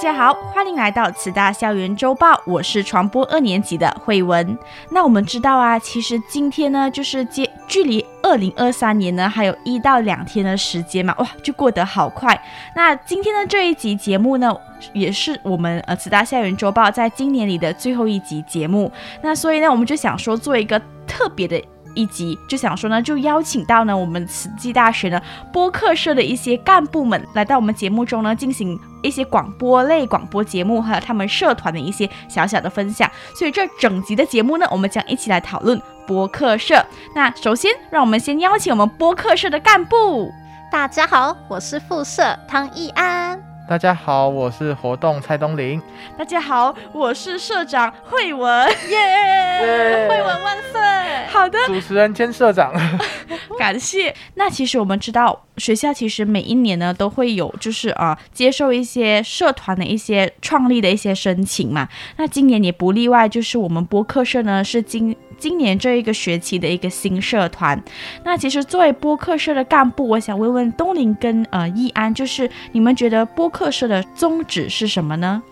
大家好，欢迎来到慈大校园周报，我是传播二年级的慧文。那我们知道啊，其实今天呢，就是接距离二零二三年呢，还有一到两天的时间嘛，哇，就过得好快。那今天的这一集节目呢，也是我们呃慈大校园周报在今年里的最后一集节目。那所以呢，我们就想说做一个特别的。一集就想说呢，就邀请到呢我们慈济大学呢播客社的一些干部们来到我们节目中呢，进行一些广播类广播节目，还有他们社团的一些小小的分享。所以这整集的节目呢，我们将一起来讨论播客社。那首先，让我们先邀请我们播客社的干部。大家好，我是副社汤义安。大家好，我是活动蔡东林。大家好，我是社长慧文，耶，慧文万岁！好的，主持人兼社长，感谢。那其实我们知道，学校其实每一年呢都会有，就是、呃，接受一些社团的一些创立的一些申请嘛。那今年也不例外，就是我们播客社呢是今。今年这一个学期的一个新社团，那其实作为播客社的干部，我想问问东林跟呃易安，就是你们觉得播客社的宗旨是什么呢？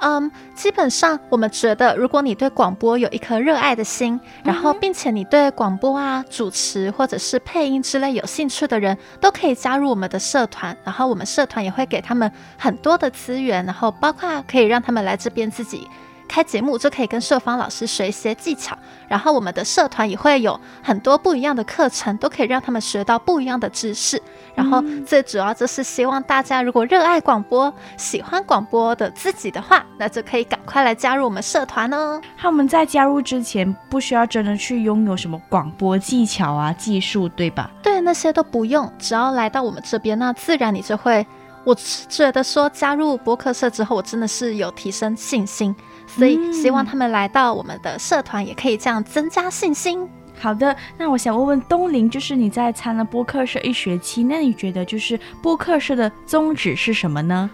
嗯，基本上我们觉得，如果你对广播有一颗热爱的心，然后并且你对广播啊、主持或者是配音之类有兴趣的人，都可以加入我们的社团。然后我们社团也会给他们很多的资源，然后包括可以让他们来这边自己。开节目就可以跟社方老师学一些技巧，然后我们的社团也会有很多不一样的课程，都可以让他们学到不一样的知识。然后最主要就是希望大家如果热爱广播、喜欢广播的自己的话，那就可以赶快来加入我们社团哦。他们在加入之前不需要真的去拥有什么广播技巧啊、技术，对吧？对，那些都不用，只要来到我们这边，那自然你就会。我觉得说加入播客社之后，我真的是有提升信心。所以希望他们来到我们的社团，也可以这样增加信心。嗯。好的，那我想问问东林，就是你在参了播客社一学期，那你觉得就是播客社的宗旨是什么呢？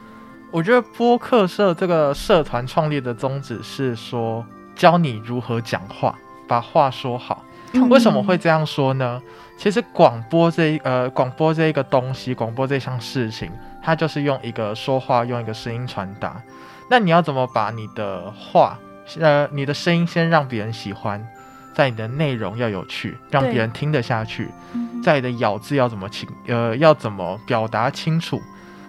我觉得播客社这个社团创立的宗旨是说，教你如何讲话，把话说好。嗯。为什么会这样说呢？其实广播这一呃广播这一个东西，广播这项事情，它就是用一个说话，用一个声音传达。那你要怎么把你的话，呃，你的声音先让别人喜欢，在你的内容要有趣，让别人听得下去，在你的咬字要怎么清，呃，要怎么表达清楚，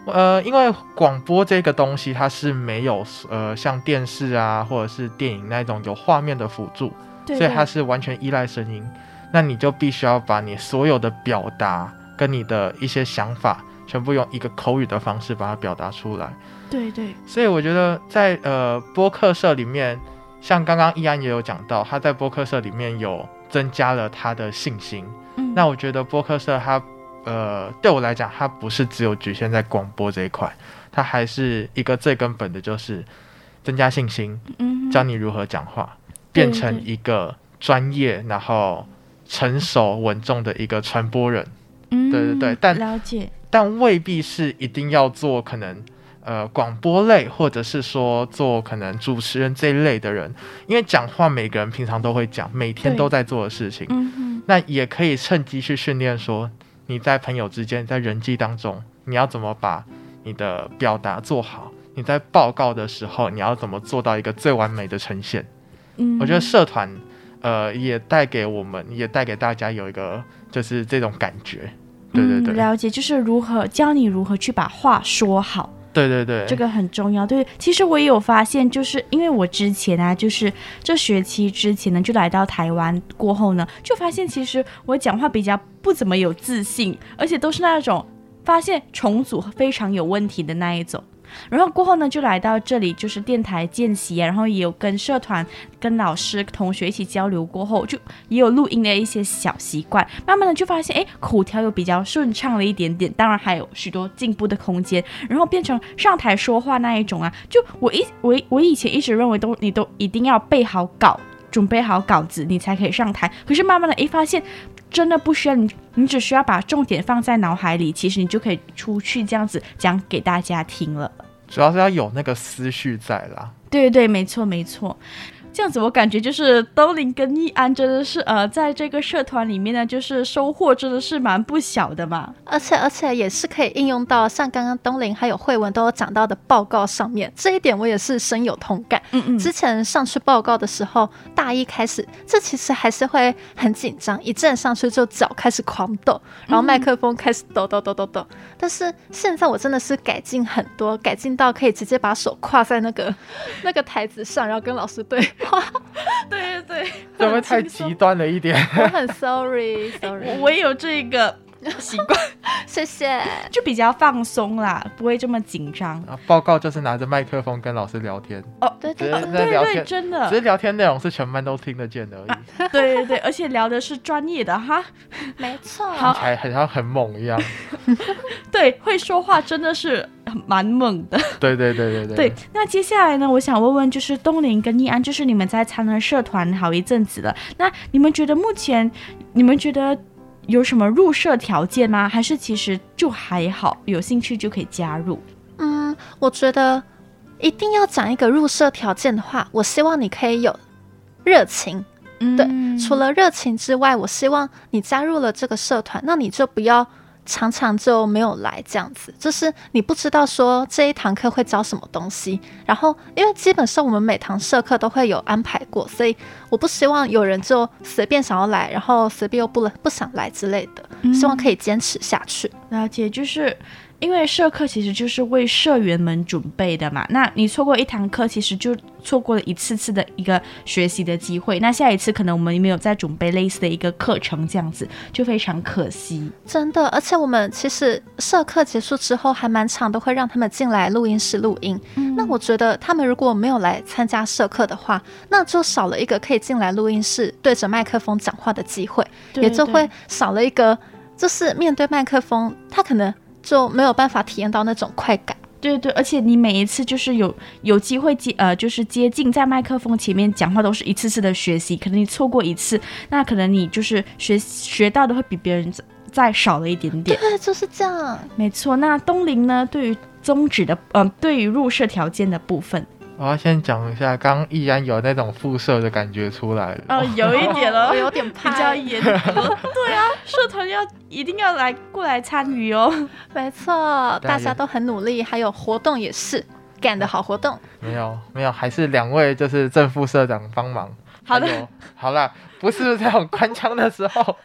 呃，因为广播这个东西它是没有呃像电视啊或者是电影那种有画面的辅助，所以它是完全依赖声音，那你就必须要把你所有的表达跟你的一些想法，全部用一个口语的方式把它表达出来。对对，所以我觉得在呃播客社里面，像刚刚易安也有讲到，他在播客社里面有增加了他的信心。嗯，那我觉得播客社它呃对我来讲，它不是只有局限在广播这一块，它还是一个最根本的就是增加信心，嗯，教你如何讲话，变成一个专业然后成熟稳重的一个传播人。嗯，对对对，但了解，但未必是一定要做可能。呃，广播类或者是说做可能主持人这一类的人，因为讲话每个人平常都会讲，每天都在做的事情，嗯，那也可以趁机去训练说你在朋友之间，在人际当中，你要怎么把你的表达做好？你在报告的时候，你要怎么做到一个最完美的呈现？嗯，我觉得社团呃也带给我们，也带给大家有一个就是这种感觉，对对对，嗯，了解，就是如何教你如何去把话说好。对对对，这个很重要。对，其实我也有发现，就是因为我之前啊，就是这学期之前呢，就来到台湾过后呢，就发现其实我讲话比较不怎么有自信，而且都是那种发现重组非常有问题的那一种。然后过后呢，就来到这里，就是电台见习，然后也有跟社团、跟老师、同学一起交流过后，就也有录音的一些小习惯，慢慢的就发现，哎，口条有比较顺畅了一点点，当然还有许多进步的空间，然后变成上台说话那一种啊，就我一我我以前一直认为都你都一定要背好稿，准备好稿子，你才可以上台，可是慢慢的，一发现。真的不需要你，你只需要把重点放在脑海里，其实你就可以出去这样子讲给大家听了。主要是要有那个思绪在啦。对对对，没错没错。这样子，我感觉就是东林跟易安真的是呃，在这个社团里面呢，就是收获真的是蛮不小的嘛。而且而且也是可以应用到像刚刚东林还有慧文都有讲到的报告上面，这一点我也是深有同感。嗯嗯，之前上去报告的时候，大一开始，这其实还是会很紧张，一站上去就脚开始狂抖，然后麦克风开始抖抖抖抖抖。但是现在我真的是改进很多，改进到可以直接把手跨在那个那个台子上，然后跟老师对。对 对对，会不会太极端了一点？我很 sorry sorry，我，我也有这个习惯，谢谢，就比较放松啦，不会这么紧张。啊，报告就是拿着麦克风跟老师聊天哦，对对对，对对，真的，只是聊天内容是全班都听得见的而已。对对对，而且聊的是专业的哈，没错，好，还很像很猛一样。对，会说话真的是。蛮猛的，对对对对对。对，那接下来呢，我想问问，就是东林跟易安，就是你们在参加社团好一阵子了，那你们觉得目前你们觉得有什么入社条件吗？还是其实就还好，有兴趣就可以加入？嗯，我觉得一定要讲一个入社条件的话，我希望你可以有热情。嗯，对，除了热情之外，我希望你加入了这个社团，那你就不要。常常就没有来这样子，就是你不知道说这一堂课会教什么东西。然后，因为基本上我们每堂社课都会有安排过，所以我不希望有人就随便想要来，然后随便又不不想来之类的。希望可以坚持下去。嗯，了解，就是。因为社课其实就是为社员们准备的嘛，那你错过一堂课，其实就错过了一次次的一个学习的机会。那下一次可能我们没有再准备类似的一个课程，这样子就非常可惜。真的，而且我们其实社课结束之后还蛮长都会让他们进来录音室录音。嗯。那我觉得他们如果没有来参加社课的话，那就少了一个可以进来录音室对着麦克风讲话的机会，对对，也就会少了一个就是面对麦克风，他可能。就没有办法体验到那种快感，对对，而且你每一次就是有有机会接呃，就是接近在麦克风前面讲话，都是一次次的学习，可能你错过一次，那可能你就是学学到的会比别人再少了一点点。对，就是这样，没错。那东林呢？对于宗旨的，嗯、呃，对于入社条件的部分。我要先讲一下，刚依然有那种副社的感觉出来了。哦，有一点了，我有点怕，比较严格。对啊，社团要一定要来过来参与哦。没错，大家都很努力，还有活动也是干的好活动。没有没有，还是两位就是正副社长帮忙。好的，好了，不是这种官腔的时候。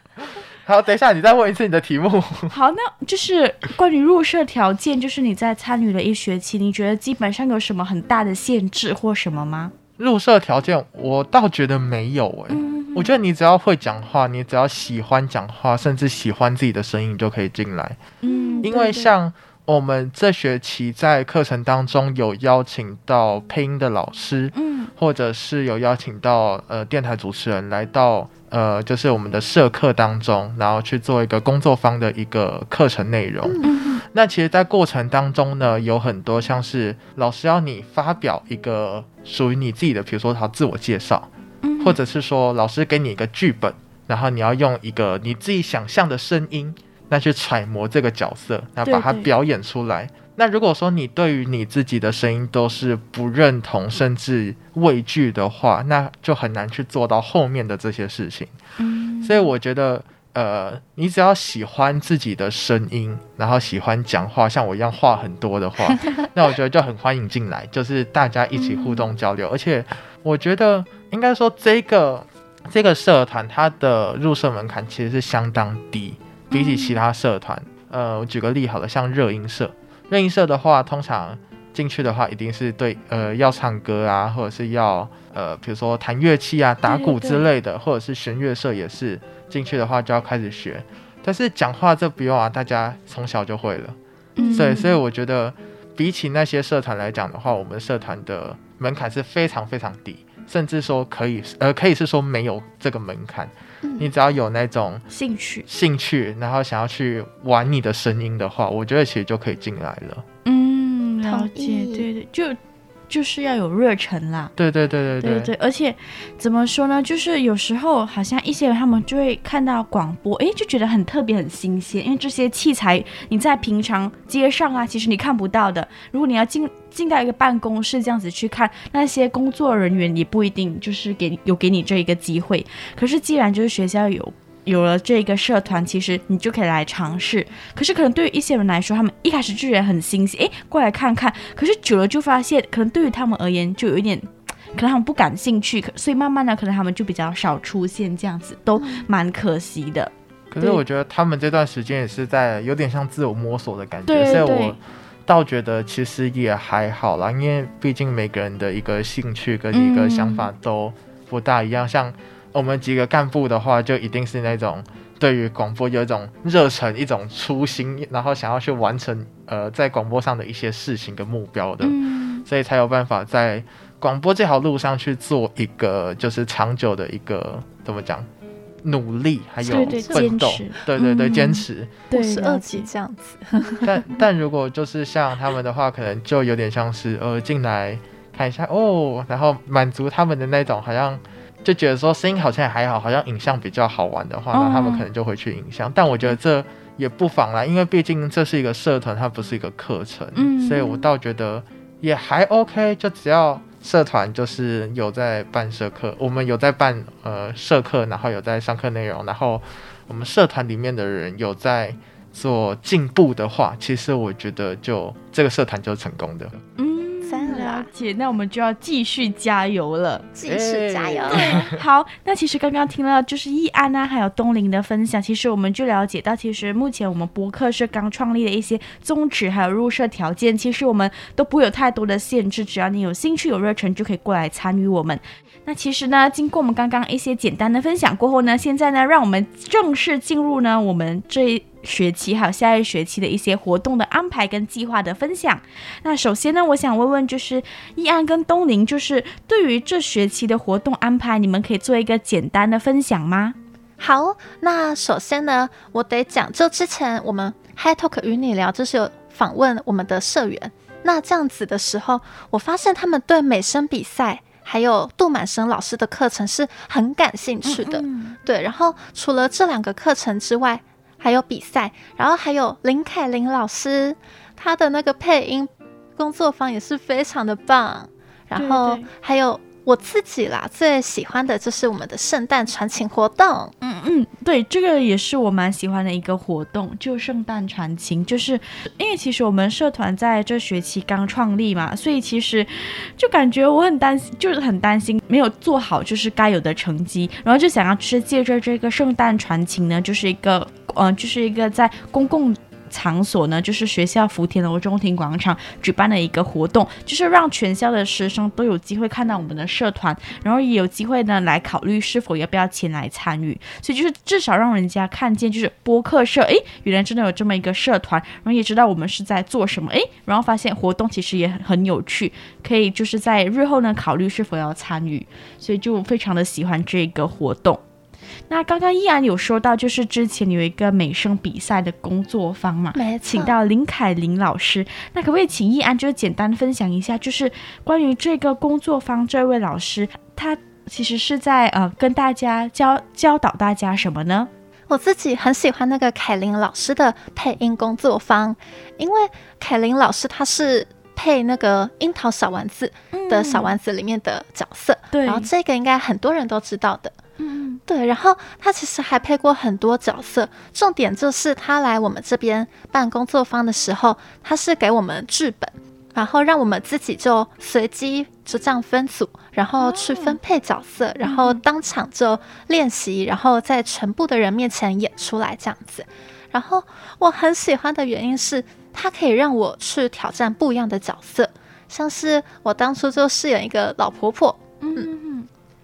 好，等一下，你再问一次你的题目。好，那就是关于入社条件，就是你在参与了一学期，你觉得基本上有什么很大的限制或什么吗？入社条件，我倒觉得没有诶、欸嗯。我觉得你只要会讲话，你只要喜欢讲话，甚至喜欢自己的声音，就可以进来。嗯，因为像我们这学期在课程当中有邀请到配音的老师，嗯，或者是有邀请到呃电台主持人来到。呃，就是我们的社课当中，然后去做一个工作坊的一个课程内容。嗯。那其实，在过程当中呢，有很多像是老师要你发表一个属于你自己的，比如说他自我介绍，嗯，或者是说老师给你一个剧本，然后你要用一个你自己想象的声音，那去揣摩这个角色，然后把它表演出来。对对。那如果说你对于你自己的声音都是不认同甚至畏惧的话，那就很难去做到后面的这些事情。嗯，所以我觉得，呃，你只要喜欢自己的声音，然后喜欢讲话，像我一样话很多的话，那我觉得就很欢迎进来，就是大家一起互动交流。而且我觉得，应该说这个这个社团它的入社门槛其实是相当低，比起其他社团。呃，我举个例好了，像热音社。热音社的话，通常进去的话，一定是对呃要唱歌啊，或者是要呃比如说弹乐器啊、打鼓之类的，或者是弦乐社也是进去的话就要开始学。但是讲话这不用啊，大家从小就会了。嗯，所以所以我觉得。比起那些社团来讲的话，我们社团的门槛是非常非常低，甚至说可以呃可以是说没有这个门槛。嗯、你只要有那种兴趣兴趣，然后想要去玩你的声音的话，我觉得其实就可以进来了。嗯，了解，对对，就。就是要有热忱啦，对对对对对对对，而且怎么说呢？就是有时候好像一些人他们就会看到广播，诶，就觉得很特别、很新鲜，因为这些器材你在平常街上啊，其实你看不到的。如果你要进进到一个办公室这样子去看，那些工作人员也不一定就是给有给你这一个机会。可是既然就是学校有。有了这个社团，其实你就可以来尝试。可是可能对于一些人来说，他们一开始就觉得很新鲜，诶，过来看看。可是久了就发现，可能对于他们而言，就有一点，可能他们不感兴趣。所以慢慢的，可能他们就比较少出现，这样子都蛮可惜的。可是我觉得他们这段时间也是在有点像自我摸索的感觉，对对对，所以我倒觉得其实也还好啦，因为毕竟每个人的一个兴趣跟一个想法都不大一样，嗯、像。我们几个干部的话，就一定是那种对于广播有一种热忱、一种初心，然后想要去完成呃在广播上的一些事情跟目标的，嗯、所以才有办法在广播这条路上去做一个就是长久的一个怎么讲努力，还有奋斗，对对对，坚持，对十二级这样子。但但如果就是像他们的话，可能就有点像是呃进来看一下哦，然后满足他们的那种好像。就觉得说声音好像还好，好像影像比较好玩的话，那他们可能就会去影像。但我觉得这也不妨啦，因为毕竟这是一个社团，它不是一个课程，嗯，所以我倒觉得也还 OK。就只要社团就是有在办社课，我们有在办呃社课，然后有在上课内容，然后我们社团里面的人有在做进步的话，其实我觉得就这个社团就是成功的。嗯。了解，那我们就要继续加油了，继续加油。对，好，那其实刚刚听了就是易安啊，还有东林的分享，其实我们就了解到，其实目前我们博客是刚创立的一些宗旨，还有入社条件，其实我们都不会有太多的限制，只要你有兴趣、有热忱，就可以过来参与我们。那其实呢，经过我们刚刚一些简单的分享过后呢，现在呢，让我们正式进入呢我们这一学期还有下一学期的一些活动的安排跟计划的分享。那首先呢，我想问问就是易安跟东宁，就是对于这学期的活动安排，你们可以做一个简单的分享吗？好，那首先呢，我得讲，就之前我们 Hi Talk 与你聊，就是有访问我们的社员，那这样子的时候，我发现他们对美声比赛。还有杜满生老师的课程是很感兴趣的，嗯嗯对。然后除了这两个课程之外，还有比赛，然后还有林凯琳老师他的那个配音工作坊也是非常的棒。然后还有。我自己啦，最喜欢的就是我们的圣诞传情活动。嗯嗯，对，这个也是我蛮喜欢的一个活动，就圣诞传情。就是因为其实我们社团在这学期刚创立嘛，所以其实就感觉我很担心，就是很担心没有做好就是该有的成绩，然后就想要是借着这个圣诞传情呢，就是一个嗯、就是一个在公共。场所呢，就是学校福田楼中庭广场举办的一个活动，就是让全校的师生都有机会看到我们的社团，然后也有机会呢来考虑是否要不要前来参与。所以就是至少让人家看见，就是播客社，诶，原来真的有这么一个社团，然后也知道我们是在做什么，诶，然后发现活动其实也很很有趣，可以就是在日后呢考虑是否要参与，所以就非常的喜欢这个活动。那刚刚易安有说到，就是之前有一个美声比赛的工作坊嘛，没错，请到林凯琳老师。那可不可以请易安就是简单分享一下，就是关于这个工作坊，这位老师他其实是在呃跟大家教教导大家什么呢？我自己很喜欢那个凯琳老师的配音工作坊，因为凯琳老师他是配那个樱桃小丸子的小丸子里面的角色，嗯、对，然后这个应该很多人都知道的。嗯，对，然后他其实还配过很多角色，重点就是他来我们这边办工作坊的时候，他是给我们剧本，然后让我们自己就随机就这样分组，然后去分配角色，哦、然后当场就练习，然后在全部的人面前演出来这样子。然后我很喜欢的原因是，他可以让我去挑战不一样的角色，像是我当初就饰演一个老婆婆，嗯。嗯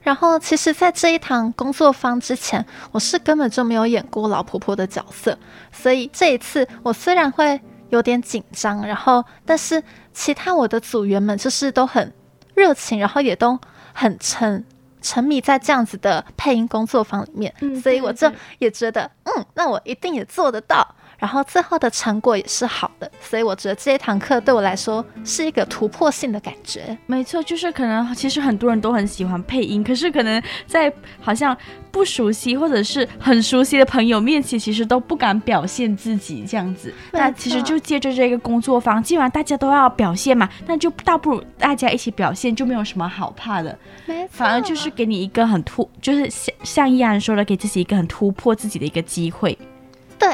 然后，其实，在这一堂工作坊之前，我是根本就没有演过老婆婆的角色，所以这一次，我虽然会有点紧张，然后但是其他我的组员们就是都很热情，然后也都很沉沉迷在这样子的配音工作坊里面，嗯、所以我就也觉得，嗯，那我一定也做得到。然后最后的成果也是好的，所以我觉得这一堂课对我来说是一个突破性的感觉。没错，就是可能其实很多人都很喜欢配音，可是可能在好像不熟悉或者是很熟悉的朋友面前，其实都不敢表现自己这样子。那其实就借着这个工作坊，既然大家都要表现嘛，那就倒不如大家一起表现，就没有什么好怕的。没错，反而就是给你一个很突，就是像像依安说的，给自己一个很突破自己的一个机会。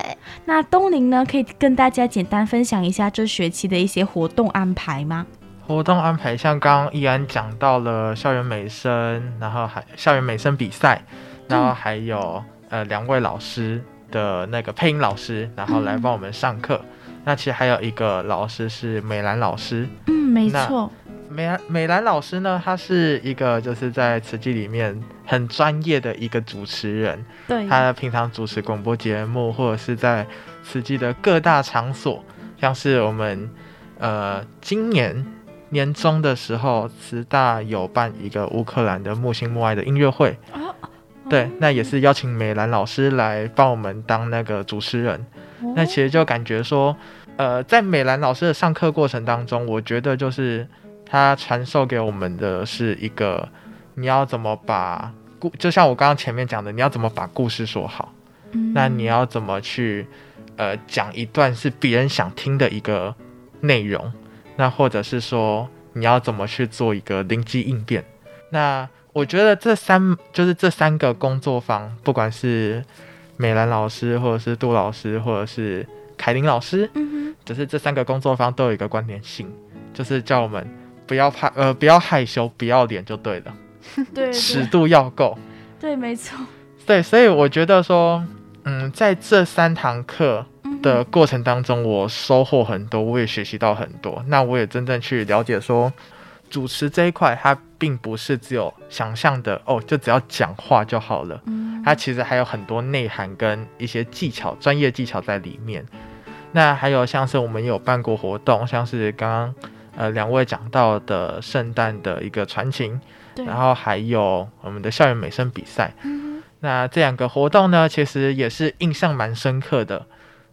对，那东林呢，可以跟大家简单分享一下这学期的一些活动安排吗？活动安排像刚刚易安讲到了校园美声，然后还校园美声比赛，然后还有、嗯、呃两位老师的那个配音老师，然后来帮我们上课。嗯、那其实还有一个老师是美兰老师，嗯，没错。美兰美兰老师呢，他是一个就是在慈济里面很专业的一个主持人。对，他平常主持广播节目，或者是在慈济的各大场所，像是我们呃今年年中的时候，慈大有办一个乌克兰的木星木爱的音乐会。哦、对，那也是邀请美兰老师来帮我们当那个主持人。哦、那其实就感觉说，呃，在美兰老师的上课过程当中，我觉得就是。他传授给我们的是一个，你要怎么把故，就像我刚刚前面讲的，你要怎么把故事说好，嗯、那你要怎么去，呃，讲一段是别人想听的一个内容，那或者是说你要怎么去做一个灵机应变，那我觉得这三就是这三个工作坊，不管是美兰老师，或者是杜老师，或者是凯琳老师，嗯哼，只是这三个工作坊都有一个关联性，就是叫我们。不要怕，呃，不要害羞，不要脸就对了。对，对，尺度要够。对，没错。对，所以我觉得说，嗯，在这三堂课的过程当中，我收获很多，我也学习到很多。那我也真正去了解说，主持这一块，它并不是只有想象的哦，就只要讲话就好了。嗯。它其实还有很多内涵跟一些技巧、专业技巧在里面。那还有像是我们有办过活动，像是刚刚。呃，两位讲到的圣诞的一个传情，对。然后还有我们的校园美声比赛，嗯、那这两个活动呢，其实也是印象蛮深刻的。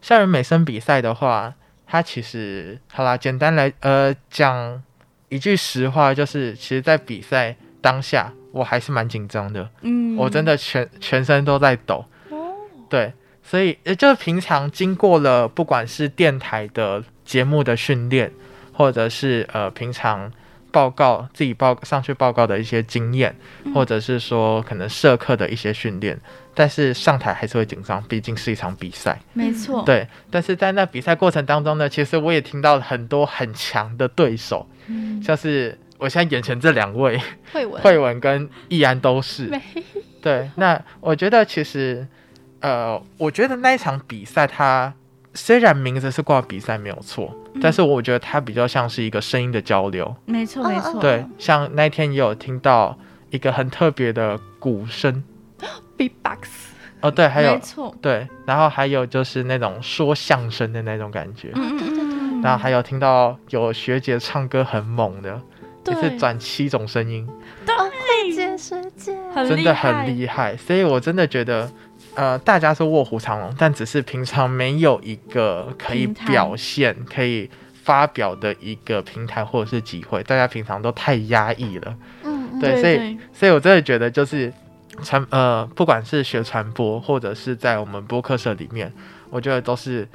校园美声比赛的话，它其实好啦，简单来呃讲一句实话，就是其实，在比赛当下，我还是蛮紧张的，嗯，我真的全全身都在抖，哦，对，所以也就是平常经过了不管是电台的节目的训练。或者是呃平常报告自己报上去报告的一些经验，嗯、或者是说可能社课的一些训练，但是上台还是会紧张，毕竟是一场比赛。没错。对，但是在那比赛过程当中呢，其实我也听到了很多很强的对手，嗯、像是我现在眼前这两位，慧文、慧文跟易安都是。对，那我觉得其实呃，我觉得那一场比赛它。虽然名字是挂比赛没有错，嗯、但是我觉得它比较像是一个声音的交流。没错，没错。对，像那天也有听到一个很特别的鼓声，Beatbox。哦，对，还有，没错，对，然后还有就是那种说相声的那种感觉。嗯嗯嗯。然后还有听到有学姐唱歌很猛的，对就是转七种声音。对，学姐，真的很厉害，所以我真的觉得。呃，大家是卧虎藏龙，但只是平常没有一个可以表现、可以发表的一个平台或者是机会，大家平常都太压抑了。嗯，对，所以，所以我真的觉得就是传呃，不管是学传播，或者是在我们播客社里面，我觉得都是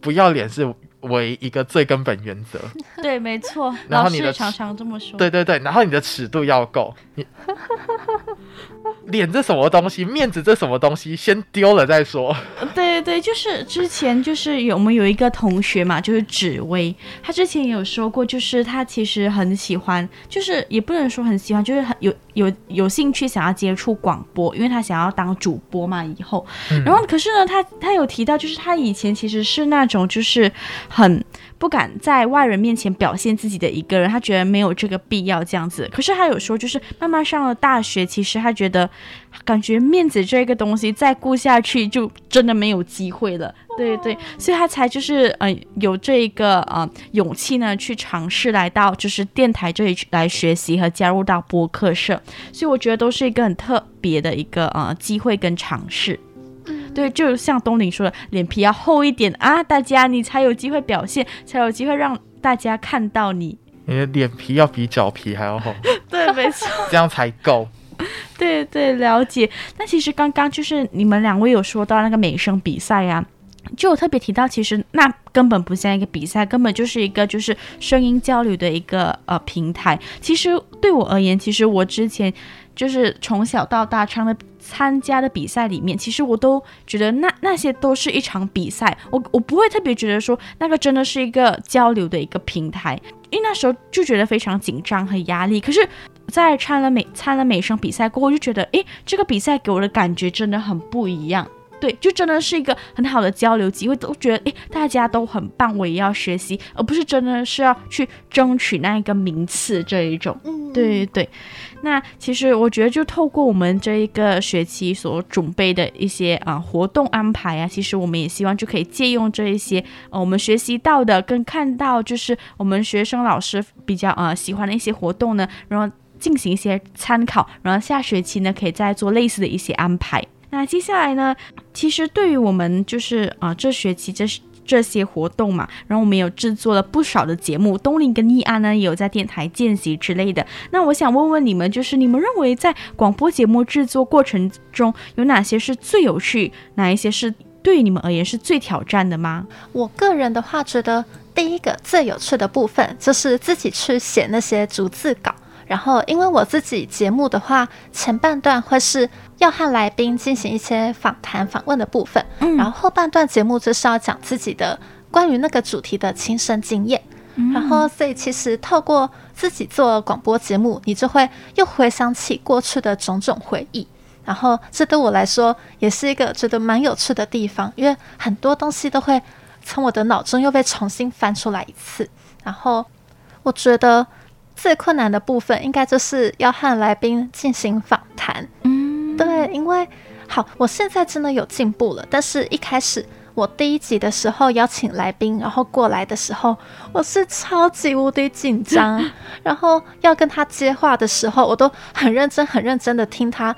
不要脸是为一个最根本原则。对，没错。然后你的常常这么说。对对对，然后你的尺度要够。你 脸这什么东西？面子这什么东西？先丢了再说。对对对，就是之前就是有我们有一个同学嘛，就是紫薇，他之前也有说过，就是他其实很喜欢，就是也不能说很喜欢，就是很有有有兴趣想要接触广播，因为他想要当主播嘛，以后。嗯、然后可是呢，他他有提到，就是他以前其实是那种就是很。不敢在外人面前表现自己的一个人，他觉得没有这个必要这样子。可是他有说，就是慢慢上了大学，其实他觉得感觉面子这个东西再顾下去就真的没有有机会了。对对，所以他才就是呃有这一个呃勇气呢，去尝试来到就是电台这里来学习和加入到播客社，所以我觉得都是一个很特别的一个呃机会跟尝试。对，就像东林说的，脸皮要厚一点啊，大家你才有机会表现，才有机会让大家看到你。你的脸皮要比脚皮还要厚。对，没错，这样才够。对对，了解。那其实刚刚就是你们两位有说到那个美声比赛呀、啊。就我特别提到，其实那根本不像一个比赛，根本就是一个就是声音交流的一个呃平台。其实对我而言，其实我之前就是从小到大唱的参加的比赛里面，其实我都觉得那那些都是一场比赛。我我不会特别觉得说那个真的是一个交流的一个平台，因为那时候就觉得非常紧张和压力。可是，在参了美参了美声比赛过后，就觉得诶，这个比赛给我的感觉真的很不一样。对，就真的是一个很好的交流机会，都觉得诶，大家都很棒，我也要学习，而不是真的是要去争取那一个名次这一种。嗯，对对。那其实我觉得，就透过我们这一个学期所准备的一些啊活动安排啊，其实我们也希望就可以借用这一些呃我们学习到的，跟看到就是我们学生老师比较啊喜欢的一些活动呢，然后进行一些参考，然后下学期呢可以再做类似的一些安排。那接下来呢，其实对于我们就是啊、这学期这这些活动嘛，然后我们有制作了不少的节目，东林跟易安呢也有在电台见习之类的。那我想问问你们，就是你们认为在广播节目制作过程中有哪些是最有趣，哪一些是对于你们而言是最挑战的吗？我个人的话，觉得第一个最有趣的部分就是自己去写那些逐字稿。然后，因为我自己节目的话，前半段会是要和来宾进行一些访谈、访问的部分，嗯，然后后半段节目就是要讲自己的关于那个主题的亲身经验。嗯，然后，所以其实透过自己做广播节目，你就会又回想起过去的种种回忆。然后，这对我来说也是一个觉得蛮有趣的地方，因为很多东西都会从我的脑中又被重新翻出来一次。然后，我觉得。最困难的部分应该就是要和来宾进行访谈。嗯，对，因为好，我现在真的有进步了。但是一开始我第一集的时候邀请来宾，然后过来的时候，我是超级无敌紧张。然后要跟他接话的时候，我都很认真、很认真的听他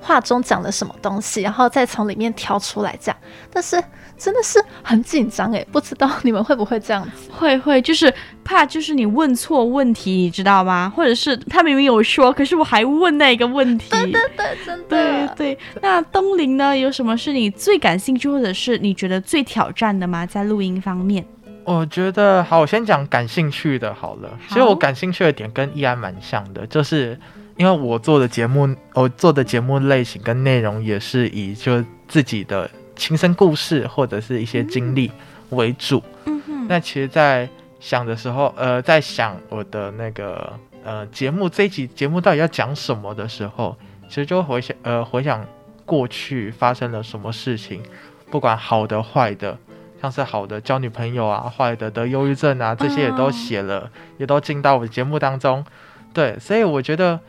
话中讲了什么东西，然后再从里面挑出来讲。但是。真的是很紧张诶，不知道你们会不会这样子？会会，就是怕就是你问错问题，你知道吗？或者是他明明有说，可是我还问那个问题。对对对，真的。对对。那东林呢？有什么是你最感兴趣，或者是你觉得最挑战的吗？在录音方面？我觉得好，我先讲感兴趣的好了。好。其实我感兴趣的点跟依安蛮像的，就是因为我做的节目，我做的节目类型跟内容也是以就自己的。亲身故事或者是一些经历为主。嗯哼。那其实，在想的时候，呃，在想我的那个呃节目这一集节目到底要讲什么的时候，其实就回想呃回想过去发生了什么事情，不管好的坏的，像是好的交女朋友啊，坏的得忧郁症啊，这些也都写了，哦、也都进到我的节目当中。对，所以我觉得，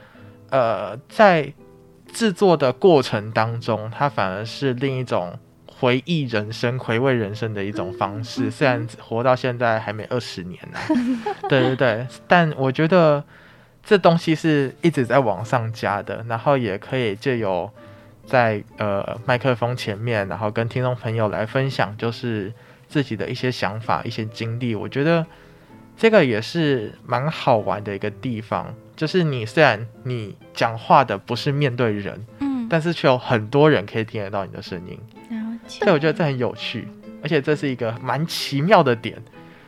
呃，在制作的过程当中，它反而是另一种。回忆人生、回味人生的一种方式，虽然活到现在还没二十年呢，对对对，但我觉得这东西是一直在往上加的，然后也可以借由在呃麦克风前面，然后跟听众朋友来分享，就是自己的一些想法、一些经历。我觉得这个也是蛮好玩的一个地方，就是你虽然你讲话的不是面对人，嗯，但是却有很多人可以听得到你的声音。对，我觉得这很有趣，而且这是一个蛮奇妙的点。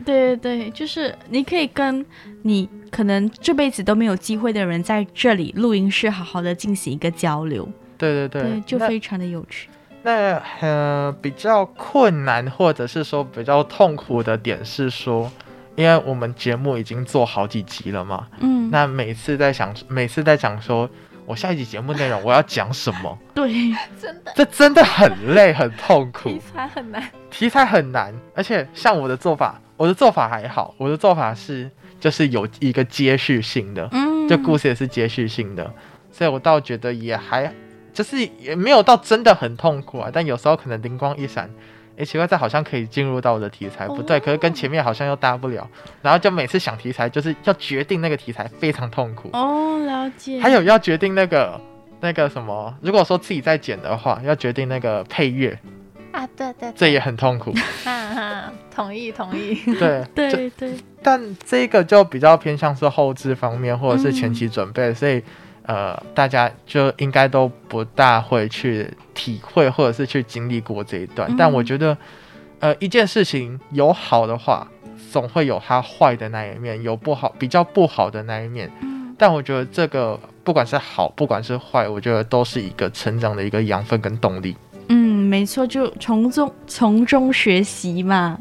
对对对，就是你可以跟你可能这辈子都没有机会的人在这里录音室好好的进行一个交流。对对对，对就非常的有趣。那，那呃比较困难或者是说比较痛苦的点是说，因为我们节目已经做好几集了嘛，嗯，那每次在想，每次在讲说。我下一集节目内容我要讲什么？对，真的，这真的很累，很痛苦，题材很难，题材很难，而且像我的做法，我的做法还好，我的做法是就是有一个接续性的，嗯，这故事也是接续性的，所以我倒觉得也还就是也没有到真的很痛苦啊，但有时候可能灵光一闪，哎，奇怪，这好像可以进入到我的题材，不对，可是跟前面好像又搭不了，然后就每次想题材，就是要决定那个题材非常痛苦哦，了解。还有要决定那个那个什么，如果说自己在剪的话，要决定那个配乐啊，对对，这也很痛苦。哈 哈，同意同意。对 对对，但这个就比较偏向是后置方面或者是前期准备，所以。呃，大家就应该都不大会去体会，或者是去经历过这一段。嗯、但我觉得，呃，一件事情有好的话，总会有它坏的那一面，有不好比较不好的那一面。嗯、但我觉得这个不管是好，不管是坏，我觉得都是一个成长的一个养分跟动力。嗯，没错，就从中从中学习嘛。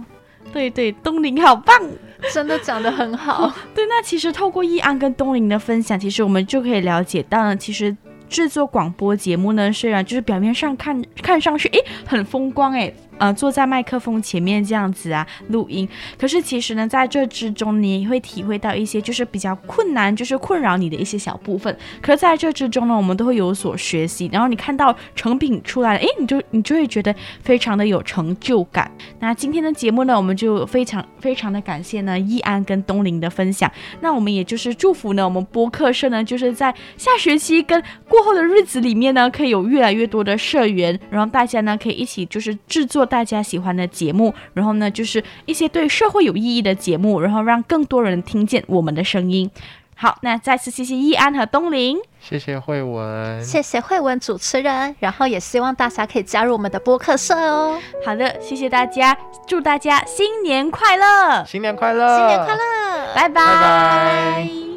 对对，东林好棒。真的讲得很好，对。那其实透过易安跟东林的分享，其实我们就可以了解到呢，其实制作广播节目呢，虽然就是表面上看看上去，哎，很风光，哎。呃，坐在麦克风前面这样子啊，录音。可是其实呢，在这之中，你也会体会到一些就是比较困难，就是困扰你的一些小部分。可是在这之中呢，我们都会有所学习。然后你看到成品出来了，诶，你就你就会觉得非常的有成就感。那今天的节目呢，我们就非常非常的感谢呢，易安跟东林的分享。那我们也就是祝福呢，我们播客社呢，就是在下学期跟过后的日子里面呢，可以有越来越多的社员，然后大家呢可以一起就是制作。大家喜欢的节目，然后呢，就是一些对社会有意义的节目，然后让更多人听见我们的声音。好，那再次谢谢易安和东林，谢谢慧文，谢谢慧文主持人，然后也希望大家可以加入我们的播客社哦。好的，谢谢大家，祝大家新年快乐，新年快乐，新年快乐，拜拜。拜拜。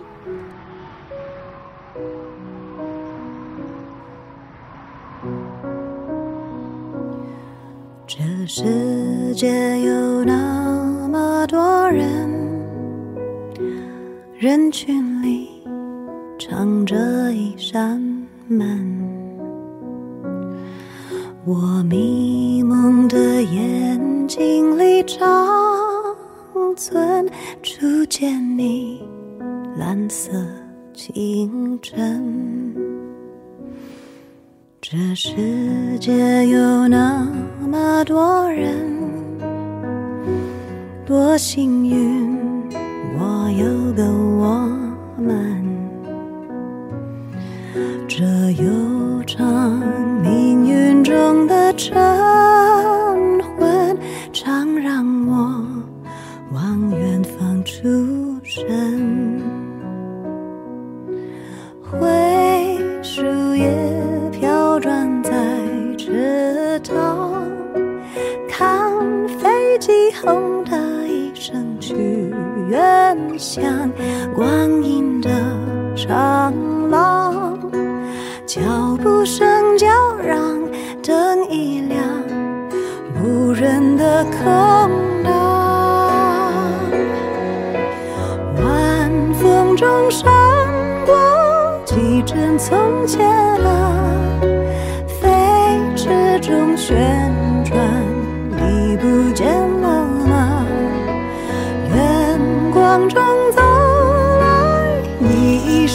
世界有那么多人，人群里藏着一扇门。我迷蒙的眼睛里长存初见你蓝色清晨。这世界有那么多人，多幸运，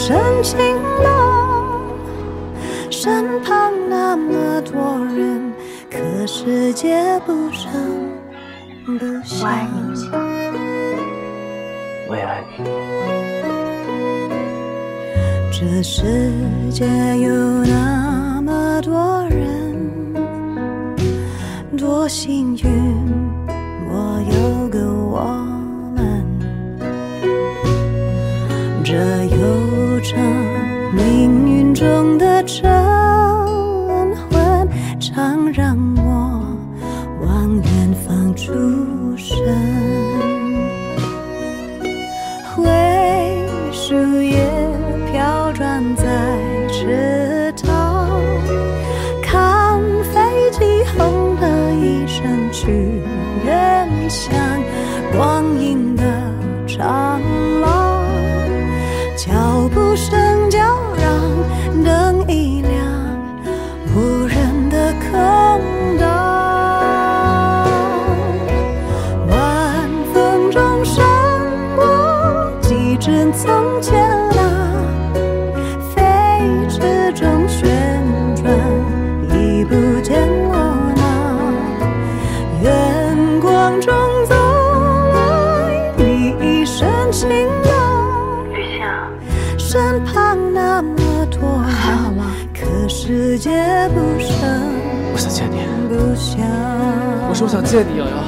你一身晴朗。身旁那么多人，可世界不声不响。我爱你，我也爱你。这世界有那么多人。多幸运，去远乡，我想见你，瑶瑶。